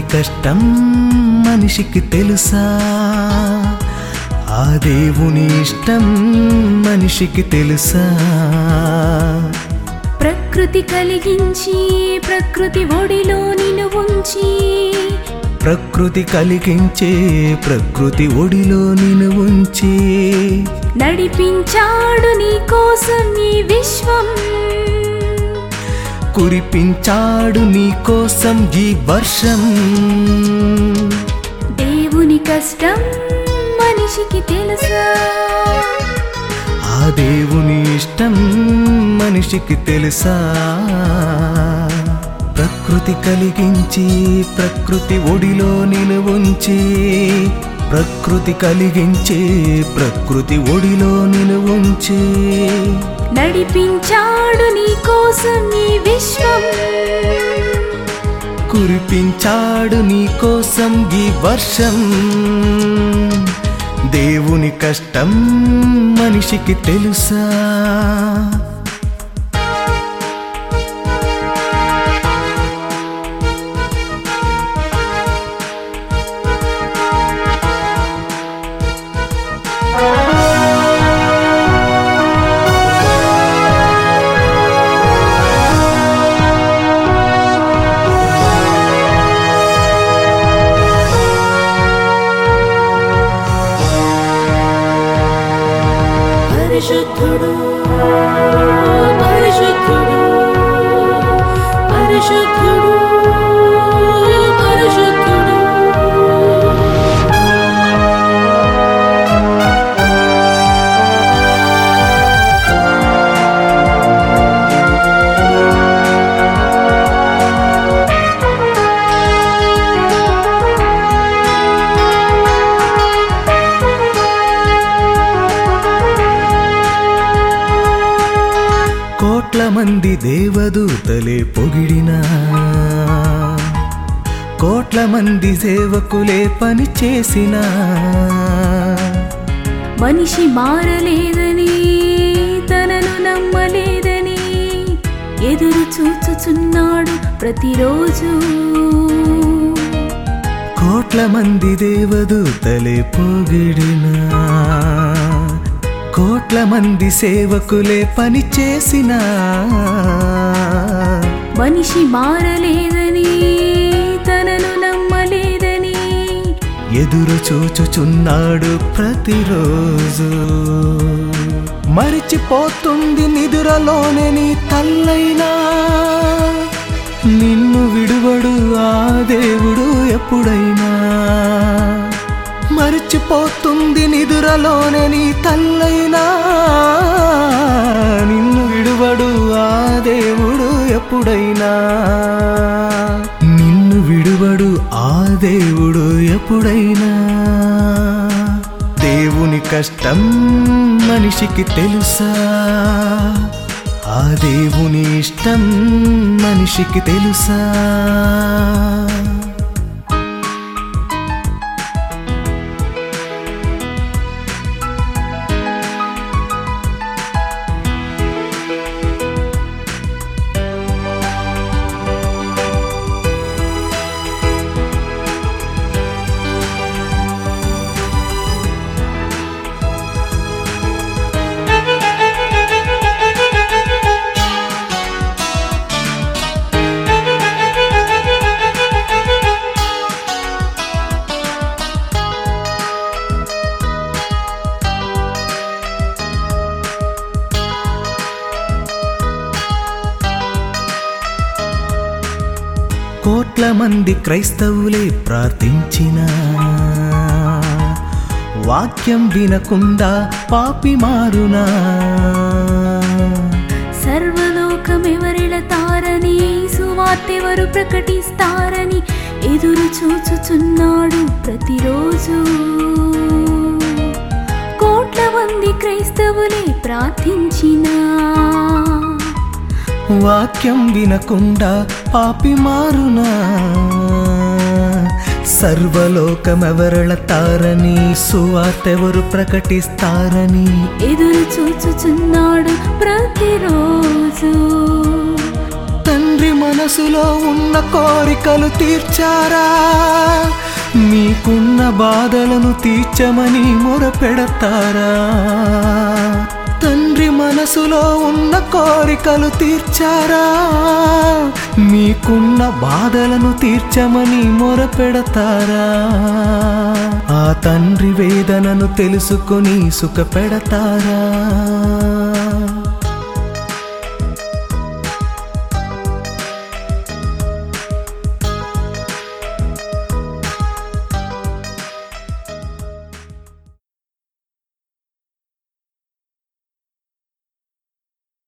కష్టం మనిషికి తెలుసా? ఆ దేవుని ఇష్టం మనిషికి తెలుసా? ప్రకృతి కలిగించి ప్రకృతి ఒడిలో ఉంచి. ప్రకృతి కలిగించే ప్రకృతి ఒడిలో నిన్ను ఉంచి. నడిపించాడు నీ కోసం ఈ విశ్వం. కురిపించాడు నీ కోసం ఈ వర్షం. దేవుని కష్టం మనిషికి తెలుసా? ఆ దేవుని ఇష్టం మనిషికి తెలుసా? ప్రకృతి కలిగించి ప్రకృతి ఒడిలో ఉంచి ప్రకృతి కలిగించే ప్రకృతి ఒడిలో ఉంచి నడిపించాడు నీ కోసం ఈ విశ్వం. కురిపించాడు నీ కోసం ఈ వర్షం. దేవుని కష్టం మనిషికి తెలుసా? పరిశుద్ధుడు పరిశుద్ధుడు పరిశుద్ధుడు మంది దేవదూతలే పొగిడినా. కోట్ల మంది సేవకులే పని చేసినా. మనిషి మారలేదని తనను నమ్మలేదని ఎదురు చూచుచున్నాడు ప్రతిరోజు. కోట్ల మంది దేవదూతలే పొగిడినా. కోట్ల మంది సేవకులే పని చేసినా. మనిషి మారలేదని తనను నమ్మలేదని ఎదురు చూచుచున్నాడు ప్రతిరోజు. మరిచిపోతుంది నిదురలోనే నీ తల్లైనా. నిన్ను విడువడు ఆ దేవుడు ఎప్పుడైనా. మరిచిపోతుంది నిదురలోనే నీ తల్లైనా. దేవుని కష్టం మనిషికి తెలుసా? ఆ దేవుని ఇష్టం మనిషికి తెలుసా? కోట్ల మంది క్రైస్తవులే ప్రార్థించిన. వాక్యం వినకుండా పాపి మారునా. సర్వలోకమెవరిళతారని సువార్తెవరు ప్రకటిస్తారని ఎదురు చూచుచున్నాడు ప్రతిరోజు. కోట్ల మంది క్రైస్తవులే ప్రార్థించినా. వాక్యం వినకుండా పాపి మారునా. సర్వలోకమెవరళతారని సువార్తెవరు ప్రకటిస్తారని. ఎదురు చూచుచున్నాడు ప్రతిరోజు. తండ్రి మనసులో ఉన్న కోరికలు తీర్చారా? మీకున్న బాధలను తీర్చమని మొరపెడతారా? మనసులో ఉన్న కోరికలు తీర్చారా? మీకున్న బాధలను తీర్చమని మొరపెడతారా? ఆ తండ్రి వేదనను తెలుసుకొని సుఖపెడతారా?